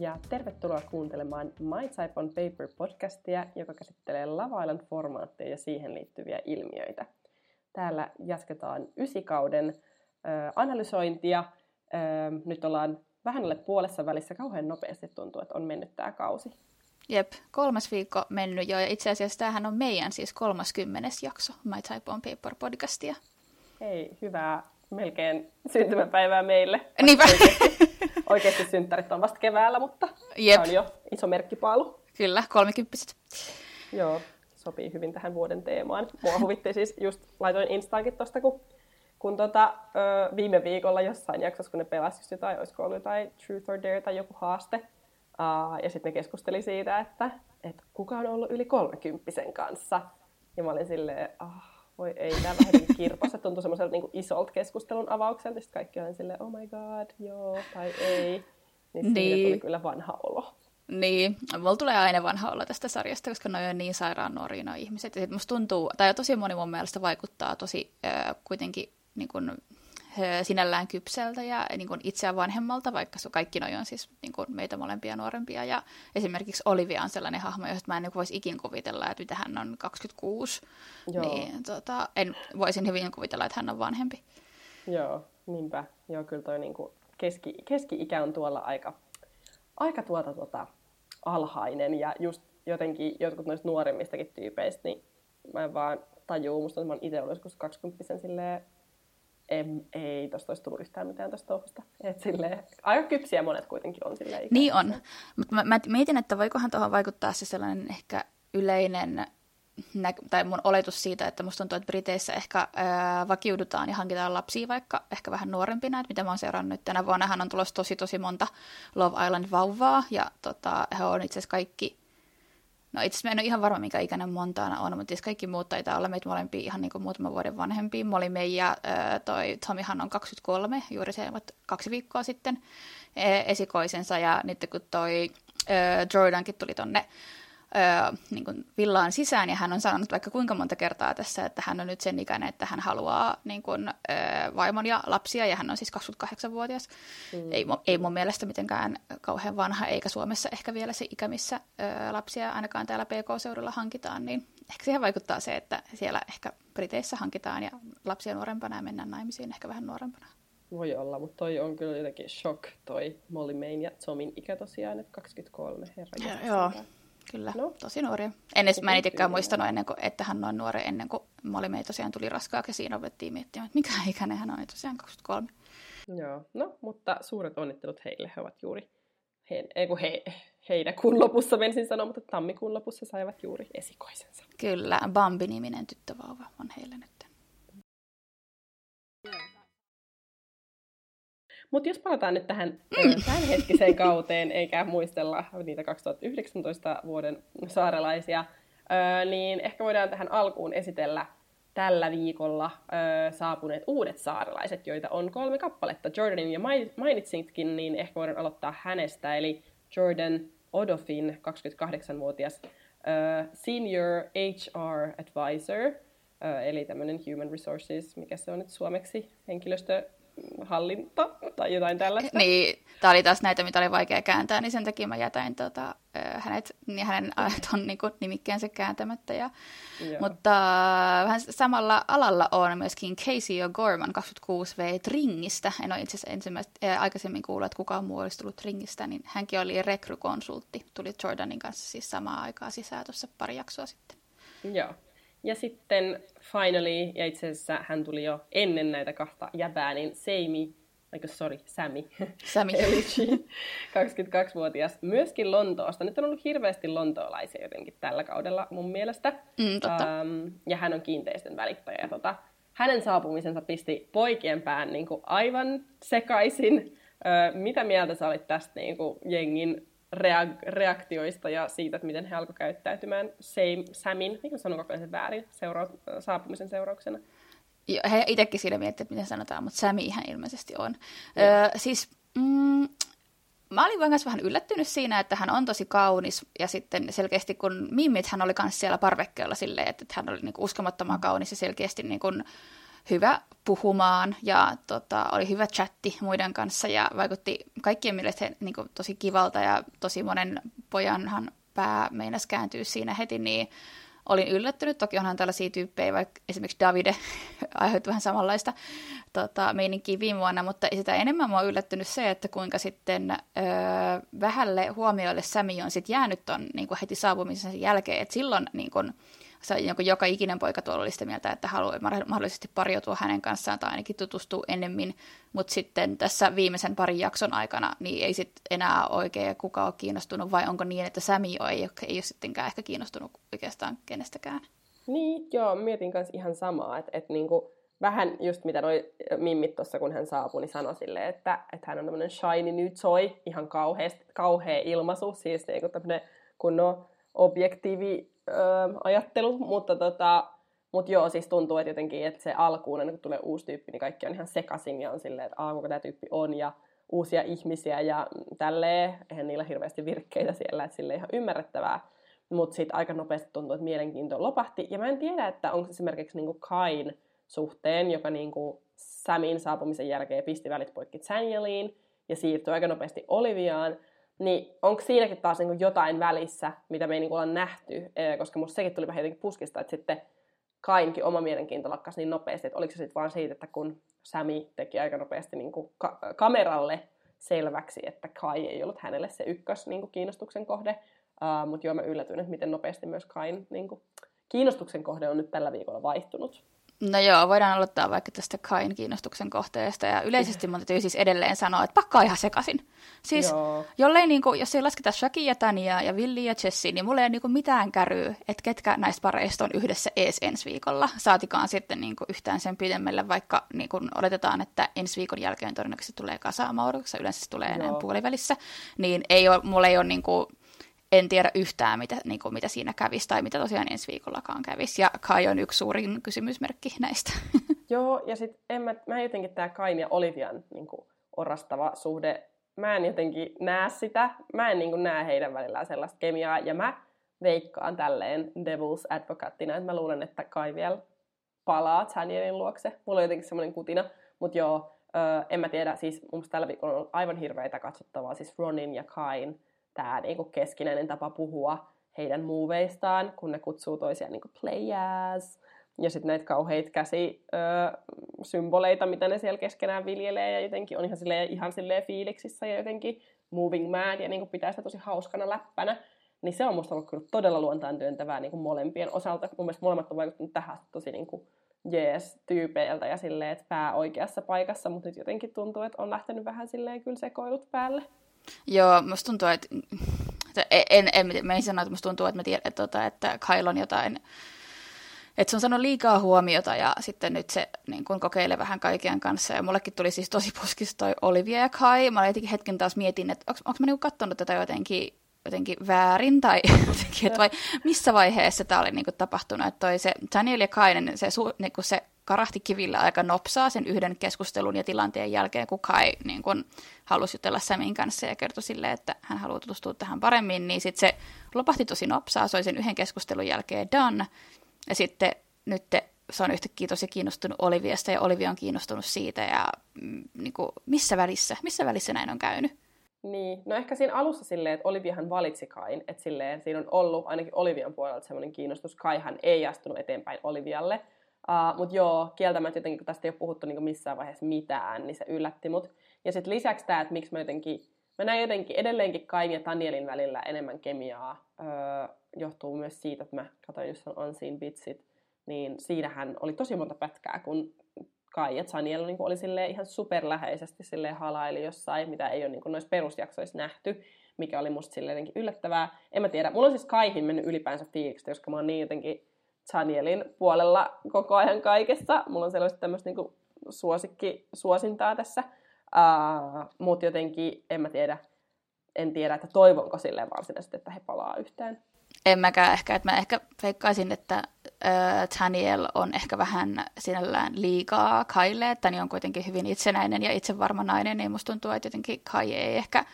Ja tervetuloa kuuntelemaan My Type on Paper podcastia, joka käsittelee lavailan formaatteja ja siihen liittyviä ilmiöitä. Täällä jatketaan ysikauden äh, analysointia. Äh, nyt ollaan vähän alle puolessa välissä. Kauhean nopeasti tuntuu, että on mennyt tämä kausi. Jep, kolmas viikko mennyt jo, ja itse asiassa tämähän on meidän siis 30. jakso My Type on Paper podcastia. Hei, hyvää melkein syntymäpäivää meille. Niinpä. Oikeasti, oikeasti synttärit on vasta keväällä, mutta Jep. on jo iso merkkipaalu. Kyllä, kolmikymppiset. Joo, sopii hyvin tähän vuoden teemaan. Mua huvitti siis, just laitoin Instaankin tosta, kun, kun tota, ö, viime viikolla jossain jaksossa, kun ne pelasivat jotain, olisiko ollut jotain Truth or Dare tai joku haaste, uh, ja sitten ne keskusteli siitä, että, että kuka on ollut yli kolmekymppisen kanssa. Ja mä olin silleen, ah, voi ei, tämä vähän niin kirpas, se tuntui semmoiselta niin isolta keskustelun avaukselta, ja kaikki oli silleen, oh my god, joo, tai ei. Niin Niin. tuli kyllä vanha olo. Niin, mulla tulee aina vanha olla tästä sarjasta, koska ne on niin sairaan nuoria nuo ihmiset. Ja sit musta tuntuu, tai tosi moni mun mielestä vaikuttaa tosi äh, kuitenkin niin kun, sinällään kypseltä ja niin kun itseään vanhemmalta, vaikka se kaikki noi on siis niin kun meitä molempia nuorempia. Ja esimerkiksi Olivia on sellainen hahmo, josta mä en niin voisi ikin kuvitella, että mitä hän on 26. Joo. Niin, tota, en voisin hyvin kuvitella, että hän on vanhempi. Joo, niinpä. Joo, kyllä toi niinku keski, keski-ikä on tuolla aika, aika tuota, tuota, alhainen. Ja just jotenkin jotkut noista nuoremmistakin tyypeistä, niin mä en vaan tajuu. Musta mä oon itse ollut joskus 20 silleen, em, ei tosta olisi tullut yhtään mitään tosta touhusta. Et silleen, aika kypsiä monet kuitenkin on silleen. Niin on. Mutta mä, mä mietin, että voikohan tuohon vaikuttaa se sellainen ehkä yleinen, nä- tai mun oletus siitä, että musta tuntuu, että Briteissä ehkä ää, vakiudutaan ja hankitaan lapsia vaikka ehkä vähän nuorempina, että mitä mä oon seurannut. nyt Tänä vuonnahan on tulossa tosi tosi monta Love Island-vauvaa, ja tota, he on itse asiassa kaikki No itse asiassa mä en ole ihan varma, mikä ikäinen Montana on, mutta siis kaikki muut taitaa olla meitä molempia ihan niin kuin muutaman vuoden vanhempia. Ja äh, toi Tomihan on 23, juuri se kaksi viikkoa sitten äh, esikoisensa. Ja nyt kun toi Jordankin tuli tonne äh, niin kuin villaan sisään, ja hän on sanonut vaikka kuinka monta kertaa tässä, että hän on nyt sen ikäinen, että hän haluaa niin kuin, äh, vaimon ja lapsia, ja hän on siis 28-vuotias. Mm. Ei, ei mun mielestä mitenkään kauhean vanha, eikä Suomessa ehkä vielä se ikä, missä ö, lapsia ainakaan täällä PK-seudulla hankitaan, niin ehkä siihen vaikuttaa se, että siellä ehkä Briteissä hankitaan ja lapsia nuorempana ja mennään naimisiin ehkä vähän nuorempana. Voi olla, mutta toi on kyllä jotenkin shock, toi Molly Main ja Tomin ikä tosiaan, että 23 herra. Joo, kyllä, No. tosi nuoria. Ennen, mä en itsekään muistanut, ennen kuin, että hän on nuori, ennen kuin May tosiaan tuli raskaaksi, ja siinä ovettiin miettimään, että mikä ikäinen hän on, tosiaan 23. Joo, no, mutta suuret onnittelut heille. He ovat juuri, he, ei kun he, heinäkuun lopussa menisin sanoa, mutta tammikuun lopussa saivat juuri esikoisensa. Kyllä, Bambi-niminen tyttövauva on heille nyt. Mutta jos palataan nyt tähän mm. tämänhetkiseen kauteen, eikä muistella niitä 2019 vuoden saarelaisia, niin ehkä voidaan tähän alkuun esitellä tällä viikolla saapuneet uudet saarelaiset, joita on kolme kappaletta. Jordanin ja mai- mainitsitkin, niin ehkä voidaan aloittaa hänestä, eli Jordan Odofin, 28-vuotias ö, Senior HR Advisor, eli tämmöinen Human Resources, mikä se on nyt suomeksi, henkilöstöhallinto tai jotain tällaista. Niin, tämä oli taas näitä, mitä oli vaikea kääntää, niin sen takia mä jätäin tota, hänet, niin hänen ton niin kuin, nimikkeensä kääntämättä. Ja, Joo. mutta äh, vähän samalla alalla on myöskin Casey O'Gorman 26V Tringistä. En ole itse asiassa ensimmäistä, äh, aikaisemmin kuullut, että kukaan muu olisi tullut Tringistä, niin hänkin oli rekrykonsultti. Tuli Jordanin kanssa siis samaan aikaan sisään tuossa pari jaksoa sitten. Joo. Ja sitten finally, ja itse asiassa hän tuli jo ennen näitä kahta jäbää, niin Seimi, eikö sorry, Sami, Sami. eli 22-vuotias, myöskin Lontoosta. Nyt on ollut hirveästi lontoolaisia jotenkin tällä kaudella mun mielestä. Mm, totta. Ähm, ja hän on kiinteistön välittäjä. Ja tota, hänen saapumisensa pisti poikien pään niin kuin aivan sekaisin. Ö, mitä mieltä sä olit tästä niin kuin jengin rea- reaktioista ja siitä, että miten he alkoi käyttäytymään Sam, Samin, niin kuin sanon koko ajan väärin, seura- saapumisen seurauksena? Jo, he itsekin siinä miettii, että miten sanotaan, mutta Sami ihan ilmeisesti on. Öö, siis mm, mä olin kanssa vähän yllättynyt siinä, että hän on tosi kaunis, ja sitten selkeästi kun Mimmit hän oli kanssa siellä parvekkeella silleen, että hän oli niinku uskomattoman kaunis ja selkeästi niinku, hyvä puhumaan ja tota, oli hyvä chatti muiden kanssa ja vaikutti kaikkien mielestä niin kuin, tosi kivalta ja tosi monen pojanhan pää meinas kääntyä siinä heti, niin olin yllättynyt. Toki onhan tällaisia tyyppejä, vaikka esimerkiksi Davide aiheutti vähän samanlaista tota, meininkiä viime vuonna, mutta sitä enemmän mua on yllättynyt se, että kuinka sitten öö, vähälle huomioille Sami on sitten jäänyt ton niin kuin heti saapumisen jälkeen, että silloin niin kuin, joka ikinen poika tuolla oli sitä mieltä, että haluaa mahdollisesti pariutua hänen kanssaan tai ainakin tutustua ennemmin, mutta sitten tässä viimeisen parin jakson aikana niin ei sitten enää oikein kukaan ole kiinnostunut, vai onko niin, että Sami ei ei ole sittenkään ehkä kiinnostunut oikeastaan kenestäkään? Niin, joo, mietin kanssa ihan samaa, että, että niinku, vähän just mitä noi mimmit tuossa, kun hän saapui, niin sanoi silleen, että, että hän on tämmöinen shiny new toy, ihan kauhea ilmaisu, siis niinku tämmöinen kunnon objektiivi ö, ajattelu, mutta tota, mut joo, siis tuntuu, että jotenkin, että se alkuun, kun tulee uusi tyyppi, niin kaikki on ihan sekasin ja on silleen, että aah, kuka tämä tyyppi on ja uusia ihmisiä ja tälleen, eihän niillä hirveästi virkkeitä siellä, että sille ihan ymmärrettävää. Mutta sitten aika nopeasti tuntuu, että mielenkiinto lopahti. Ja mä en tiedä, että onko esimerkiksi niinku Kain suhteen, joka niinku Samin saapumisen jälkeen pisti välit poikki Danieliin ja siirtyi aika nopeasti Oliviaan, niin onko siinäkin taas niin jotain välissä, mitä me ei niin olla nähty, koska musta sekin tuli vähän jotenkin puskista, että sitten Kainkin oma mielenkiinto lakkasi niin nopeasti, että oliko se sitten vaan siitä, että kun Sami teki aika nopeasti niin ka- kameralle selväksi, että Kai ei ollut hänelle se ykkös niin kuin kiinnostuksen kohde, uh, mutta joo mä yllätyin, että miten nopeasti myös Kain niin kuin, kiinnostuksen kohde on nyt tällä viikolla vaihtunut. No joo, voidaan aloittaa vaikka tästä Kain kiinnostuksen kohteesta. Ja yleisesti mun täytyy siis edelleen sanoa, että pakka ihan sekasin. Siis joo. jollei, niin kuin, jos ei lasketa Shaki ja Tania ja Villi ja Jessi, niin mulla ei ole niin kuin mitään käryä, että ketkä näistä pareista on yhdessä ees ensi viikolla. Saatikaan sitten niin kuin yhtään sen pidemmälle, vaikka niin kuin odotetaan, että ensi viikon jälkeen todennäköisesti tulee kasaamaan, yleensä se tulee enää puolivälissä. Niin ei ole, mulla ei ole niin kuin, en tiedä yhtään, mitä, niin kuin, mitä siinä kävisi tai mitä tosiaan ensi viikollakaan kävisi. Ja Kai on yksi suurin kysymysmerkki näistä. Joo, ja sitten mä, mä jotenkin tämä Kain ja Olivian niin kuin, orastava suhde, mä en jotenkin näe sitä. Mä en niin kuin, näe heidän välillään sellaista kemiaa, ja mä veikkaan tälleen devil's advocateina, että mä luulen, että Kai vielä palaa Danielin luokse. Mulla on jotenkin semmoinen kutina, mutta joo, öö, en mä tiedä, siis mun tällä viikolla on ollut aivan hirveitä katsottavaa, siis Ronin ja Kain tämä niinku keskinäinen tapa puhua heidän muuveistaan, kun ne kutsuu toisiaan niinku players. Ja sitten näitä kauheita käsisymboleita, mitä ne siellä keskenään viljelee, ja jotenkin on ihan silleen, ihan silleen fiiliksissä ja jotenkin moving mad, ja niinku pitää sitä tosi hauskana läppänä. Niin se on musta ollut kyllä todella luontaan työntävää niinku molempien osalta. Mun mielestä molemmat on vaikuttanut tähän tosi niinku jees tyypeiltä ja silleen, että pää oikeassa paikassa, mutta nyt jotenkin tuntuu, että on lähtenyt vähän silleen kyllä sekoilut päälle. Joo, musta tuntuu, että en, en, en, mä en sano, että musta tuntuu, että mä tiedän, että, tota, että Kyle on jotain, että se on sanonut liikaa huomiota ja sitten nyt se niin kun kokeilee vähän kaiken kanssa. Ja mullekin tuli siis tosi puskista toi Olivia ja Kai. Mä jotenkin hetken taas mietin, että onko mä niinku katsonut tätä jotenkin, jotenkin väärin tai jotenkin, että vai missä vaiheessa tämä oli niinku tapahtunut. Että toi se Daniel ja Kainen, se, niinku se karahti kivillä aika nopsaa sen yhden keskustelun ja tilanteen jälkeen, kun Kai niin kun, halusi jutella Samin kanssa ja kertoi sille, että hän haluaa tutustua tähän paremmin, niin sitten se lopahti tosi nopsaa, se oli sen yhden keskustelun jälkeen done, ja sitten nyt se on yhtäkkiä tosi kiinnostunut Oliviasta ja Olivia on kiinnostunut siitä. Ja mm, niin kuin, missä välissä, missä välissä näin on käynyt? Niin, no ehkä siinä alussa silleen, että Oliviahan valitsi Kain, että silleen siinä on ollut ainakin Olivian puolelta semmoinen kiinnostus. Kaihan ei astunut eteenpäin Olivialle, Uh, Mutta joo, kieltämättä jotenkin, kun tästä ei ole puhuttu niin missään vaiheessa mitään, niin se yllätti mut. Ja sitten lisäksi tämä, että miksi mä jotenkin, mä näin jotenkin edelleenkin Kain ja Danielin välillä enemmän kemiaa, öö, johtuu myös siitä, että mä katsoin just On Scene Bitsit, niin siinähän oli tosi monta pätkää, kun Kai ja Daniel niin oli ihan superläheisesti silleen halaili jossain, mitä ei ole niin noissa perusjaksoissa nähty, mikä oli musta silleen yllättävää. En mä tiedä, mulla on siis Kaihin mennyt ylipäänsä fiilikset, koska mä oon niin jotenkin Danielin puolella koko ajan kaikessa. Mulla on selvästi tämmöistä niinku suosikki, suosintaa tässä. Uh, Mutta jotenkin, en mä tiedä, en tiedä, että toivonko silleen varsinaisesti, että he palaa yhteen. En mäkään ehkä, että mä ehkä feikkaisin, että äh, Daniel on ehkä vähän sinällään liikaa Kaille, että Tani on kuitenkin hyvin itsenäinen ja itsevarma nainen, niin musta tuntuu, että jotenkin Kai ei ehkä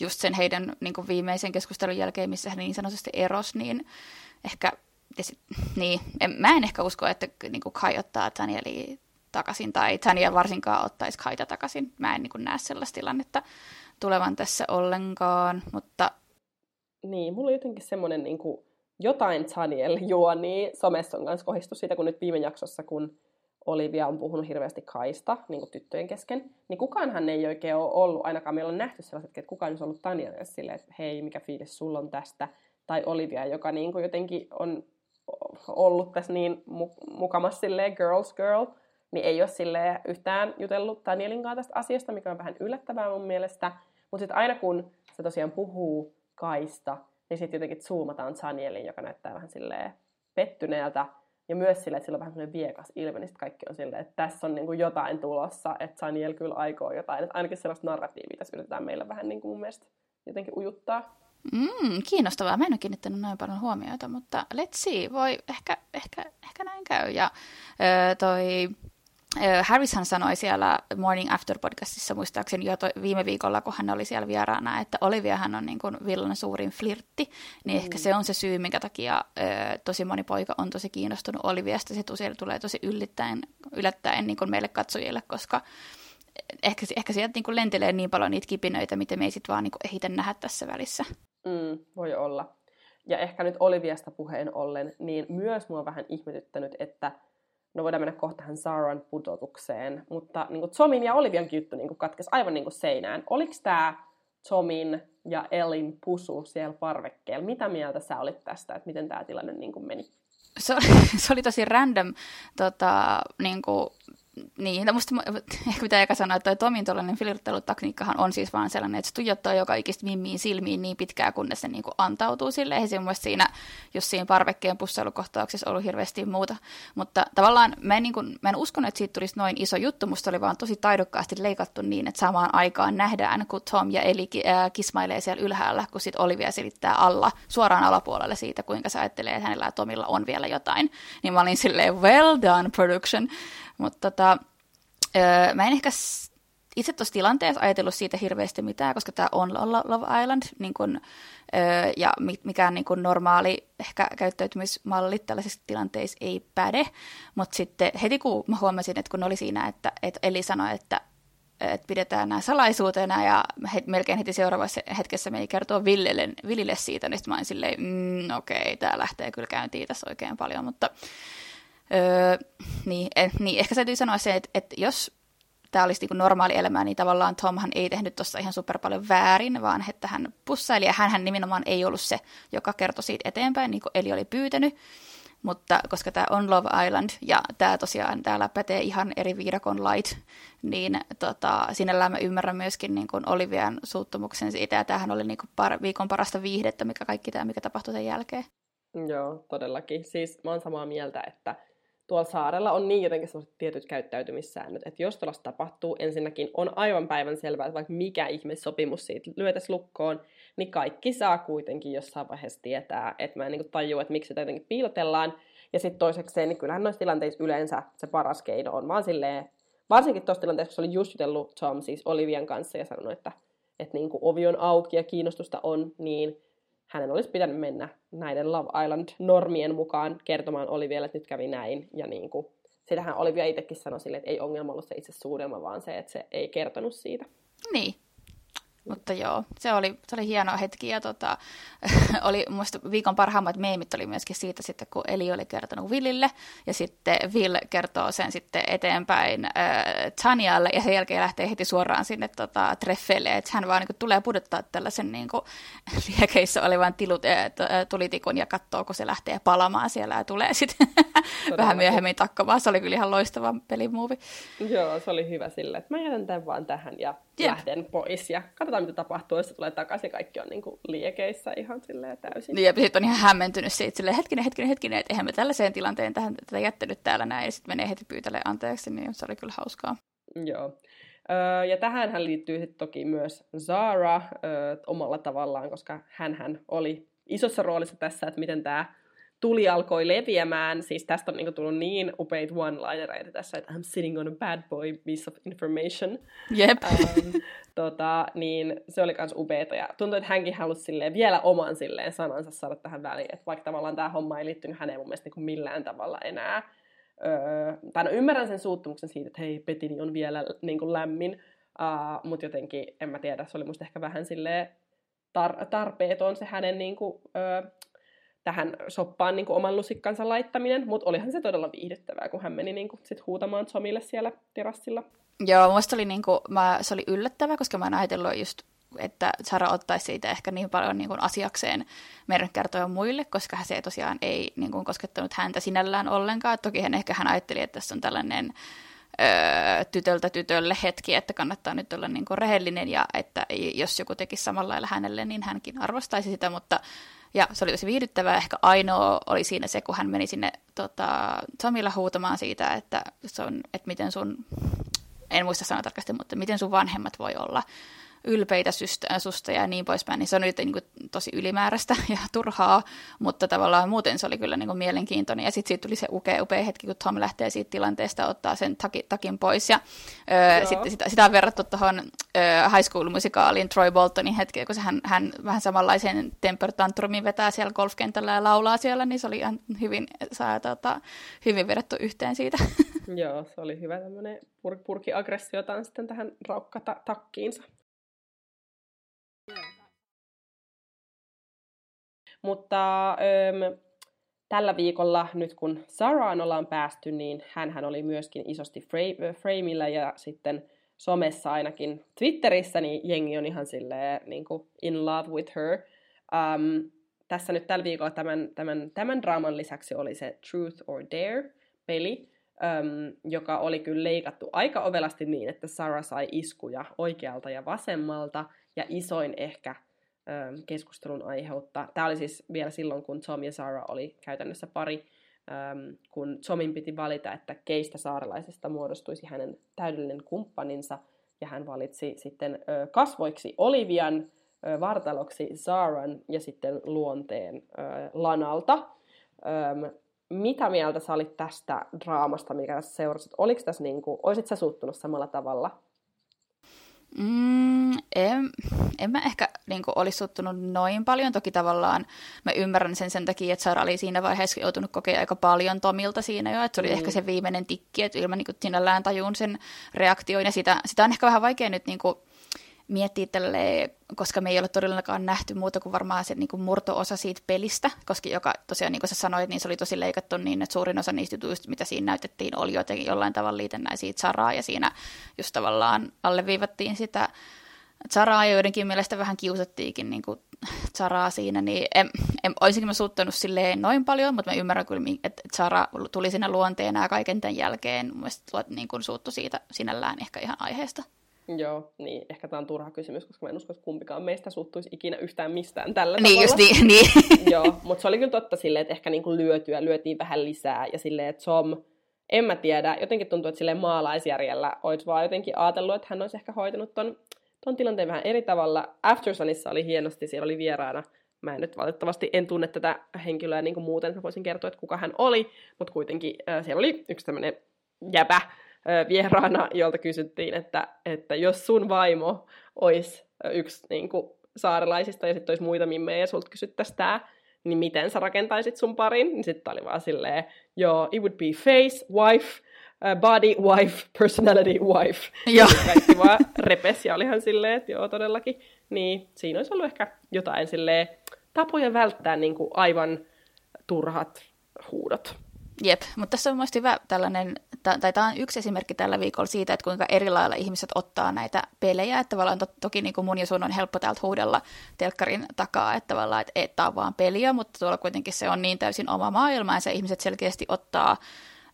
just sen heidän niin viimeisen keskustelun jälkeen, missä hän niin sanotusti eros, niin ehkä ja sit, niin, en, mä en ehkä usko, että niin kuin Kai ottaa Danieli takaisin, tai Tania varsinkaan ottaisi Kaita takaisin. Mä en niin kuin näe sellaista tilannetta tulevan tässä ollenkaan, mutta... Niin, mulla on jotenkin semmoinen niin kuin jotain Taniel juoni somessa on kanssa kohdistus siitä, kun nyt viime jaksossa, kun Olivia on puhunut hirveästi Kaista niin kuin tyttöjen kesken, niin kukaanhan ei oikein ole ollut, ainakaan meillä on nähty sellaiset, että kukaan olisi ollut Tanielille silleen, että hei, mikä fiilis sulla on tästä, tai Olivia, joka niin kuin jotenkin on ollut tässä niin mukamassa silleen girls girl, niin ei ole yhtään jutellut Danielin kanssa tästä asiasta, mikä on vähän yllättävää mun mielestä. Mutta sitten aina kun se tosiaan puhuu Kaista, niin sitten jotenkin zoomataan Danielin, joka näyttää vähän silleen pettyneeltä. Ja myös silleen, että sillä on vähän sellainen viekas ilme, niin kaikki on silleen, että tässä on niin kuin jotain tulossa, että Daniel kyllä aikoo jotain. Että ainakin sellaista narratiivia tässä yritetään meillä vähän niin kuin mun mielestä jotenkin ujuttaa. Mm, kiinnostavaa. Mä en ole kiinnittänyt noin paljon huomiota, mutta let's see. Voi, ehkä, ehkä, ehkä näin käy. Ja ö, toi Harrishan sanoi siellä Morning After podcastissa muistaakseni jo to, viime viikolla, kun hän oli siellä vieraana, että Oliviahan on niin kuin Villan suurin flirtti, niin mm. ehkä se on se syy, minkä takia ö, tosi moni poika on tosi kiinnostunut Oliviasta. Se tosiaan tulee tosi yllättäen, yllättäen niin kuin meille katsojille, koska ehkä, ehkä sieltä niin kuin lentelee niin paljon niitä kipinöitä, mitä me ei sitten vaan niin kuin ehitä nähdä tässä välissä. Mm, voi olla. Ja ehkä nyt Oliviasta puheen ollen, niin myös mua on vähän ihmetyttänyt, että no voidaan mennä kohta tähän Saran pudotukseen, mutta niin kuin Tomin ja Olivian juttu niin katkesi aivan niin kuin seinään. Oliko tämä Tomin ja Elin pusu siellä parvekkeella? Mitä mieltä sä olit tästä, että miten tämä tilanne niin kuin meni? Se oli, se oli tosi random tota, niin kuin niin, no musta ehkä pitää eka sanoa, että toi Tomin tuollainen flirttailutakniikkahan on siis vaan sellainen, että se tuijottaa joka ikistä mimmiin silmiin niin pitkään, kunnes se niinku antautuu sille. Ei se siinä, jos siinä parvekkeen pussailukohtauksessa ollut hirveästi muuta. Mutta tavallaan mä en, niinku, mä en uskonut, että siitä tulisi noin iso juttu. Musta oli vaan tosi taidokkaasti leikattu niin, että samaan aikaan nähdään, kun Tom ja Eli äh, kismailee siellä ylhäällä, kun sitten Olivia selittää alla, suoraan alapuolelle siitä, kuinka se ajattelee, että hänellä ja Tomilla on vielä jotain. Niin mä olin silleen, well done production. Mutta tota, öö, mä en ehkä itse tuossa tilanteessa ajatellut siitä hirveästi mitään, koska tämä on Love Island, niin kun, öö, ja mikään niin kun normaali ehkä käyttäytymismalli tällaisissa tilanteissa ei päde. Mutta sitten heti kun mä huomasin, että kun oli siinä, että, että Eli sanoi, että että pidetään nämä salaisuutena ja he, melkein heti seuraavassa hetkessä meni kertoa Villelle, Villille siitä, niin mä olin silleen, mm, okei, okay, tämä lähtee kyllä käyntiin tässä oikein paljon, mutta Öö, niin, eh, niin, ehkä täytyy sanoa se, että, että jos tämä olisi niin normaali elämä, niin tavallaan Tomhan ei tehnyt tuossa ihan super paljon väärin, vaan että hän pussaili, ja hän nimenomaan ei ollut se, joka kertoi siitä eteenpäin, niin kuin Eli oli pyytänyt. Mutta koska tämä on Love Island, ja tämä tosiaan täällä pätee ihan eri viidakon lait, niin tota, sinällään mä ymmärrän myöskin niin kuin Olivian suuttumuksen siitä, ja tämähän oli niin kuin par, viikon parasta viihdettä, mikä kaikki tämä, mikä tapahtui sen jälkeen. Joo, todellakin. Siis mä oon samaa mieltä, että tuolla saarella on niin jotenkin sellaiset tietyt käyttäytymissäännöt, että jos tällaista tapahtuu, ensinnäkin on aivan päivän selvää, että vaikka mikä ihmissopimus siitä lyötäisi lukkoon, niin kaikki saa kuitenkin jossain vaiheessa tietää, että mä en niin tajua, että miksi sitä jotenkin piilotellaan. Ja sitten toisekseen, niin kyllähän noissa tilanteissa yleensä se paras keino on vaan silleen, varsinkin tuossa tilanteessa, kun se oli just jutellut Tom siis Olivian kanssa ja sanonut, että, että niin kuin ovi on auki ja kiinnostusta on, niin hänen olisi pitänyt mennä näiden Love Island-normien mukaan kertomaan Olivialle, että nyt kävi näin. Ja niin kuin, sitähän Olivia itsekin sanoi sille, että ei ongelma ollut se itse suudelma, vaan se, että se ei kertonut siitä. Niin, mutta joo, se oli, se oli hieno hetki ja tota, oli muista viikon parhaimmat meemit oli myöskin siitä sitten, kun Eli oli kertonut Willille ja sitten Will kertoo sen sitten eteenpäin äh, Tanyalle ja sen jälkeen lähtee heti suoraan sinne tota, treffeille, että hän vaan niin tulee pudottaa tällaisen niin kuin, liekeissä olevan tilut, äh, tulitikun ja katsoo, kun se lähtee palamaan siellä ja tulee sitten vähän myöhemmin takkomaan. Se oli kyllä ihan loistava pelimuovi. Joo, se oli hyvä sille, että mä jätän tämän vaan tähän ja Jep. lähden pois ja katsotaan mitä tapahtuu, jos se tulee takaisin kaikki on niinku liekeissä ihan silleen täysin. Niin, ja sitten on ihan hämmentynyt siitä silleen, hetkinen, hetkinen, hetkinen, että eihän me tällaiseen tilanteen tähän tätä jättänyt täällä näin, ja sitten menee heti pyytälle anteeksi, niin se oli kyllä hauskaa. Joo. Öö, ja tähän liittyy sitten toki myös Zara öö, omalla tavallaan, koska hän oli isossa roolissa tässä, että miten tämä tuli alkoi leviämään. Siis tästä on niinku tullut niin upeita one-linereita tässä, että I'm sitting on a bad boy piece of information. Jep. Um, tota, niin se oli myös upeeta. Ja tuntui, että hänkin halusi silleen, vielä oman silleen sanansa saada tähän väliin. Että vaikka tavallaan tämä homma ei liittynyt häneen mun mielestä niin millään tavalla enää. Öö, tai no ymmärrän sen suuttumuksen siitä, että hei, Petini on vielä niin kuin lämmin, uh, mutta jotenkin, en mä tiedä, se oli musta ehkä vähän silleen tar- tarpeeton se hänen niin kuin, öö, tähän soppaan niin kuin oman lusikkansa laittaminen, mutta olihan se todella viihdyttävää, kun hän meni niin kuin, sit huutamaan Tomille siellä terassilla. Joo, musta oli, niin kuin, mä, se oli yllättävää, koska mä en ajatellut just että Sara ottaisi siitä ehkä niin paljon niin kuin asiakseen meidän kertoja muille, koska se tosiaan ei niin kuin, koskettanut häntä sinällään ollenkaan. Toki hän ehkä hän ajatteli, että tässä on tällainen öö, tytöltä tytölle hetki, että kannattaa nyt olla niin kuin rehellinen ja että jos joku tekisi samalla lailla hänelle, niin hänkin arvostaisi sitä, mutta ja se oli tosi viihdyttävää. Ehkä ainoa oli siinä se, kun hän meni sinne tota, Tomilla huutamaan siitä, että, se on, että miten sun, en muista sanoa tarkasti, mutta miten sun vanhemmat voi olla ylpeitä susta ja niin poispäin, niin se on nyt niin kuin tosi ylimääräistä ja turhaa, mutta tavallaan muuten se oli kyllä niin kuin mielenkiintoinen. Ja sitten siitä tuli se upea, upea hetki, kun Tom lähtee siitä tilanteesta ottaa sen taki, takin pois. Ja öö, sitten sitä, sitä on verrattu tuohon High School-musikaaliin Troy Boltonin hetki, kun hän, hän vähän samanlaisen temper tantrumin vetää siellä golfkentällä ja laulaa siellä, niin se oli ihan hyvin, saa, tota, hyvin vedetty yhteen siitä. Joo, se oli hyvä tämmöinen pur- purki-aggressiota sitten tähän raukkatakkiinsa. Mutta öm, tällä viikolla, nyt kun Saraan ollaan päästy, niin hän oli myöskin isosti Frameillä ja sitten somessa ainakin Twitterissä, niin jengi on ihan silleen niin kuin in love with her. Um, tässä nyt tällä viikolla tämän, tämän, tämän draaman lisäksi oli se Truth or Dare-peli, um, joka oli kyllä leikattu aika ovelasti niin, että Sarah sai iskuja oikealta ja vasemmalta, ja isoin ehkä keskustelun aiheutta. Tämä oli siis vielä silloin, kun Tom ja Sarah oli käytännössä pari, kun Tomin piti valita, että keistä saarelaisesta muodostuisi hänen täydellinen kumppaninsa, ja hän valitsi sitten kasvoiksi Olivian, vartaloksi Zaran ja sitten luonteen Lanalta. Mitä mieltä sä olit tästä draamasta, mikä tässä seurasit? Oliko tässä niin kuin, olisit sä suuttunut samalla tavalla? Mm, en, en mä ehkä niin kuin, olisi suttunut noin paljon. Toki tavallaan mä ymmärrän sen sen takia, että Sara oli siinä vaiheessa joutunut kokea aika paljon Tomilta siinä jo. Että se oli mm. ehkä se viimeinen tikki, että ilman niin kuin, sinällään tajun sen reaktioin. Ja sitä, sitä on ehkä vähän vaikea nyt niin kuin, miettiä tälleen, koska me ei ole todellakaan nähty muuta kuin varmaan se niin kuin murto-osa siitä pelistä, koska joka tosiaan, niin kuin sä sanoit, niin se oli tosi leikattu niin, että suurin osa niistä jutuista, mitä siinä näytettiin, oli jotenkin jollain tavalla liitännäisiä Saraa, ja siinä just tavallaan alleviivattiin sitä Zaraa joidenkin mielestä vähän kiusattiinkin niin kuin Zaraa siinä, niin en, en, olisinkin mä suuttanut silleen noin paljon, mutta mä ymmärrän kyllä, että Zara tuli sinne luonteena ja kaiken tämän jälkeen. Mun mielestä niin kuin suuttu siitä sinällään ehkä ihan aiheesta. Joo, niin ehkä tämä on turha kysymys, koska mä en usko, että kumpikaan meistä suuttuisi ikinä yhtään mistään tällä niin, tavalla. Just niin, niin. Joo, mutta se oli kyllä totta silleen, että ehkä niinku lyötyä, lyötiin vähän lisää ja silleen, että Tom, en mä tiedä, jotenkin tuntuu, että silleen maalaisjärjellä olisi vaan jotenkin ajatellut, että hän olisi ehkä hoitanut ton, ton tilanteen vähän eri tavalla. Aftersunissa oli hienosti, siellä oli vieraana Mä en nyt valitettavasti en tunne tätä henkilöä niin kuin muuten, että mä voisin kertoa, että kuka hän oli, mutta kuitenkin äh, siellä oli yksi tämmöinen jäpä, vieraana, jolta kysyttiin, että, että jos sun vaimo olisi yksi niin kuin, saarelaisista ja sitten olisi muita mimmejä ja sulta kysyttäisiin tämä, niin miten sä rakentaisit sun parin? Niin sitten oli vaan silleen, joo, it would be face, wife, uh, body, wife, personality, wife. Joo. Kaikki vaan repes ja olihan silleen, että joo, todellakin. Niin siinä olisi ollut ehkä jotain silleen tapoja välttää niin kuin aivan turhat huudot. Jep, mutta tässä on mielestäni hyvä tällainen, tai tämä on yksi esimerkki tällä viikolla siitä, että kuinka eri lailla ihmiset ottaa näitä pelejä, että tavallaan to, toki niin kuin mun ja sun on helppo täältä huudella telkkarin takaa, että tavallaan, että, että tämä on vaan peliä, mutta tuolla kuitenkin se on niin täysin oma maailma, ja se ihmiset selkeästi ottaa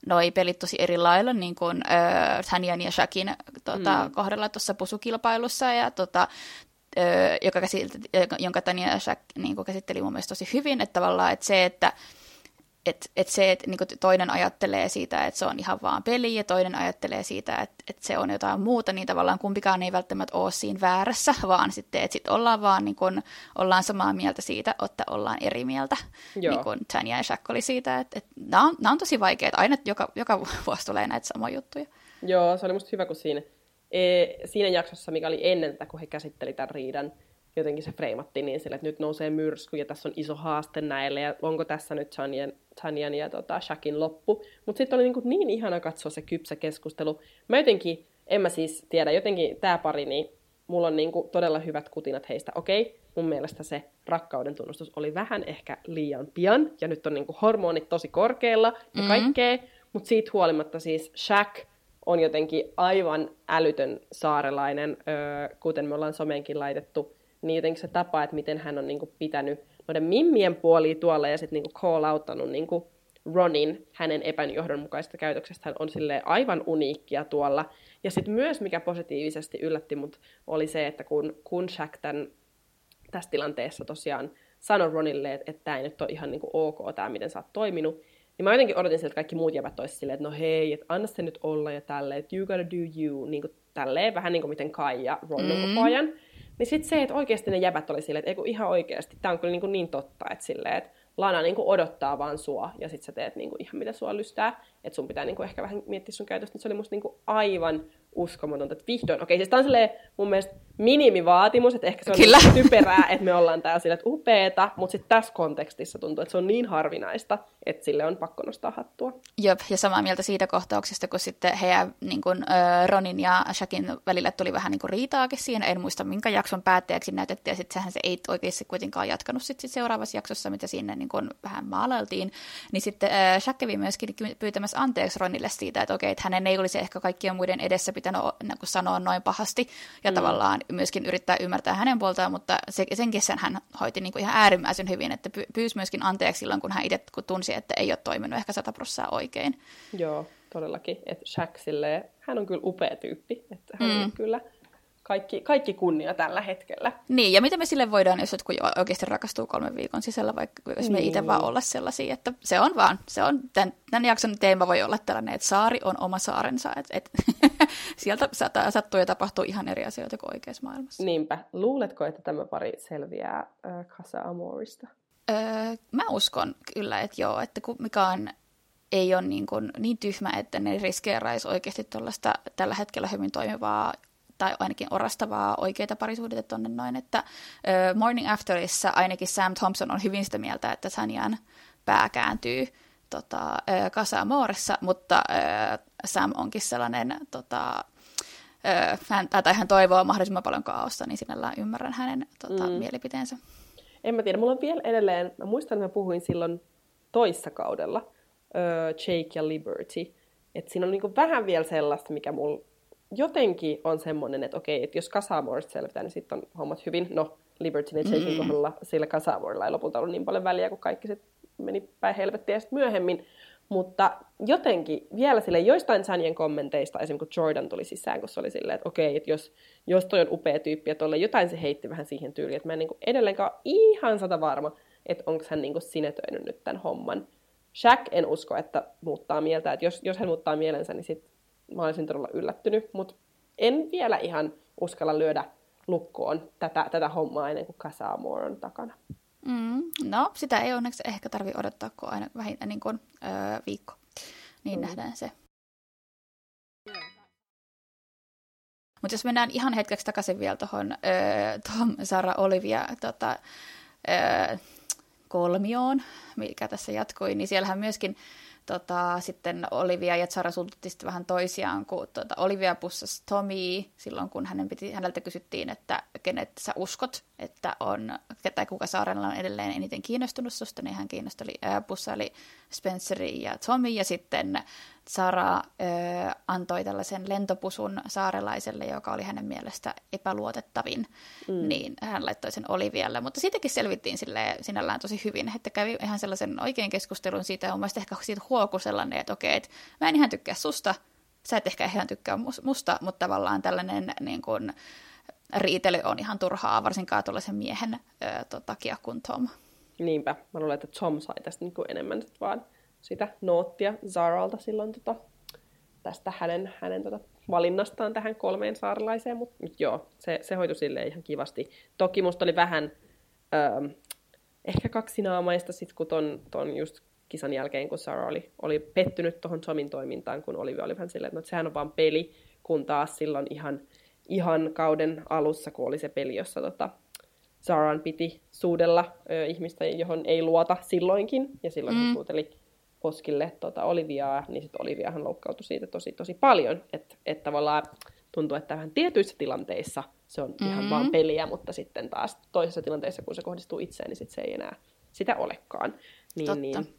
noi pelit tosi eri lailla, niin kuin äh, Tanjan ja Shakin tota, mm. kohdalla tuossa pusukilpailussa, ja tota, joka käsitteli, jonka Tania ja Shaq niin käsitteli mun mielestä tosi hyvin, että tavallaan että se, että että et se, että niinku toinen ajattelee siitä, että se on ihan vaan peli, ja toinen ajattelee siitä, että, että se on jotain muuta, niin tavallaan kumpikaan ei välttämättä ole siinä väärässä, vaan sitten, että sitten ollaan vaan niin kun, ollaan samaa mieltä siitä, että ollaan eri mieltä. Joo. Niin kuin Tanya ja Jack oli siitä, että, että nämä, on, on tosi vaikeita. Aina joka, joka vuosi tulee näitä samoja juttuja. Joo, se oli musta hyvä, kun siinä, e, siinä jaksossa, mikä oli ennen tätä, kun he käsitteli tämän riidan, jotenkin se freimattiin niin sille, että nyt nousee myrsky ja tässä on iso haaste näille ja onko tässä nyt Tanjan, Tanjan ja tota, Shakin loppu. Mutta sitten oli niin, niin ihana katsoa se kypsä keskustelu. Mä jotenkin, en mä siis tiedä, jotenkin tämä pari, niin mulla on niin kuin todella hyvät kutinat heistä. Okei, mun mielestä se rakkauden tunnustus oli vähän ehkä liian pian, ja nyt on niin kuin hormonit tosi korkealla ja mm-hmm. kaikkea, mutta siitä huolimatta siis Shaq on jotenkin aivan älytön saarelainen, öö, kuten me ollaan someenkin laitettu, niin jotenkin se tapa, että miten hän on niin kuin pitänyt noiden mimmien puolia tuolla ja sitten niin call outtanut niin kuin Ronin hänen epäjohdonmukaisesta käytöksestä hän on sille aivan uniikkia tuolla. Ja sitten myös, mikä positiivisesti yllätti mut, oli se, että kun, kun Shaq tämän, tässä tilanteessa tosiaan sanoi Ronille, että, että tämä ei nyt ole ihan niin kuin ok, tämä miten sä oot toiminut, niin mä jotenkin odotin sieltä, että kaikki muut jävät olisivat silleen, että no hei, että anna se nyt olla ja tälleen, että you gotta do you, niin kuin tälleen, vähän niin kuin miten Kai ja Ron mm. koko ajan. Niin sitten se, että oikeasti ne jäbät oli silleen, että ihan oikeasti, tämä on kyllä niin, kuin niin totta, että silleen, että Lana niin kuin odottaa vaan sua ja sitten sä teet niin kuin ihan mitä sua lystää. Että sun pitää niin kuin ehkä vähän miettiä sun käytöstä. Se oli musta niin kuin aivan uskomatonta, että vihdoin, okei, siis tämä on silleen mun mielestä minimivaatimus, että ehkä se on Kyllä. Niin typerää, että me ollaan täällä sille, että upeeta, mutta sitten tässä kontekstissa tuntuu, että se on niin harvinaista, että sille on pakko nostaa hattua. Jop, ja samaa mieltä siitä kohtauksesta, kun sitten heidän niin kun, Ronin ja Shakin välillä tuli vähän niin kuin riitaakin siinä, en muista minkä jakson päätteeksi näytettiin, ja sitten sehän se ei oikeasti kuitenkaan jatkanut sit, sit seuraavassa jaksossa, mitä sinne niin kun vähän maalailtiin, niin sitten äh, Shaq kävi myöskin pyytämässä anteeksi Ronille siitä, että okei, että hänen ei olisi ehkä kaikkien muiden edessä pitänyt niin sanoa noin pahasti, ja mm. tavallaan myöskin yrittää ymmärtää hänen puoltaan, mutta se, sen kesän hän hoiti niin kuin ihan äärimmäisen hyvin, että pyysi myöskin anteeksi silloin, kun hän itse tunsi, että ei ole toiminut ehkä sata oikein. Joo, todellakin. Että Shaq silleen, hän on kyllä upea tyyppi, että hän mm. on kyllä kaikki, kaikki kunnia tällä hetkellä. Niin, ja mitä me sille voidaan, jos jotkut oikeasti rakastuu kolmen viikon sisällä, vaikka jos me niin. itse vaan olla sellaisia, että se on vaan, se on, tämän, tämän jakson teema voi olla tällainen, että saari on oma saarensa, että, että sieltä sattuu ja tapahtuu ihan eri asioita kuin oikeassa maailmassa. Niinpä. Luuletko, että tämä pari selviää äh, Casa Amorista? Öö, mä uskon kyllä, että joo, että mikään ei ole niin, kuin, niin tyhmä, että ne riskeeraisi oikeasti tällä hetkellä hyvin toimivaa tai ainakin orastavaa oikeita parisuudetta tonne noin, että uh, Morning Afterissa ainakin Sam Thompson on hyvin sitä mieltä, että Sanjan pää kääntyy tota, uh, Casa Mooressa, mutta uh, Sam onkin sellainen, tota, uh, hän, tai hän toivoo mahdollisimman paljon kaaosta, niin sinällään ymmärrän hänen tota, mm. mielipiteensä. En mä tiedä, mulla on vielä edelleen, mä muistan, että mä puhuin silloin toissa kaudella, uh, Jake ja Liberty, että siinä on niinku vähän vielä sellaista, mikä mulla jotenkin on semmoinen, että okei, että jos Casamorista selvitään, niin sitten on hommat hyvin. No, Liberty ja Jakein mm. kohdalla sillä Casamorilla ei lopulta ollut niin paljon väliä, kun kaikki sitten meni päin helvettiä sitten myöhemmin. Mutta jotenkin vielä sille joistain Sanjen kommenteista, esimerkiksi kun Jordan tuli sisään, kun se oli silleen, että okei, että jos, jos toi on upea tyyppi ja tuolle jotain se heitti vähän siihen tyyliin, että mä en niin edelleenkaan ihan sata varma, että onko hän niin sinetöinyt nyt tämän homman. Shaq en usko, että muuttaa mieltä, että jos, jos hän muuttaa mielensä, niin sit mä olisin todella yllättynyt, mutta en vielä ihan uskalla lyödä lukkoon tätä, tätä hommaa ennen kuin Casa Amor on takana. Mm, no, sitä ei onneksi ehkä tarvi odottaa kuin aina vähintään niin kuin, öö, viikko. Niin mm. nähdään se. Mutta jos mennään ihan hetkeksi takaisin vielä tuohon Tom, Sara, Olivia tota, öö, kolmioon, mikä tässä jatkui, niin siellähän myöskin tota, sitten Olivia ja Zara suututti sitten vähän toisiaan, kun tota, Olivia pussasi Tommy silloin, kun hänen piti, häneltä kysyttiin, että kenet sä uskot, että on, tai kuka saarella on edelleen eniten kiinnostunut susta, niin hän kiinnosteli, ää, pussaili Spenceri ja Tommy, ja sitten Sara ö, antoi tällaisen lentopusun saarelaiselle, joka oli hänen mielestä epäluotettavin, mm. niin hän laittoi sen Olivialle. Mutta siitäkin selvittiin sille sinällään tosi hyvin, että kävi ihan sellaisen oikein keskustelun siitä, ja mun mielestä ehkä siitä huoku sellainen, että okei, että mä en ihan tykkää susta, sä et ehkä ihan tykkää musta, mutta tavallaan tällainen niin kuin, riitely on ihan turhaa, varsinkaan tuollaisen miehen ö, takia kuin Tom. Niinpä, mä luulen, että Tom sai tästä niin kuin enemmän vaan sitä noottia Zaralta silloin tota, tästä hänen, hänen tota, valinnastaan tähän kolmeen saarlaiseen, mutta mut joo, se, se hoitui silleen ihan kivasti. Toki musta oli vähän öö, ehkä kaksinaamaista sit kun ton, ton just kisan jälkeen, kun Sarah oli, oli pettynyt tuohon Tomin toimintaan, kun Olivia oli vähän silleen, että no, sehän on vaan peli, kun taas silloin ihan, ihan kauden alussa, kun oli se peli, jossa tota, Zaran piti suudella ö, ihmistä, johon ei luota silloinkin, ja silloin mm. hän suuteli poskille tota, Oliviaa, niin sitten Oliviahan loukkautui siitä tosi tosi paljon, että et tavallaan tuntuu, että vähän tietyissä tilanteissa se on mm-hmm. ihan vaan peliä, mutta sitten taas toisessa tilanteessa, kun se kohdistuu itseen, niin sit se ei enää sitä olekaan. Niin, Totta. niin,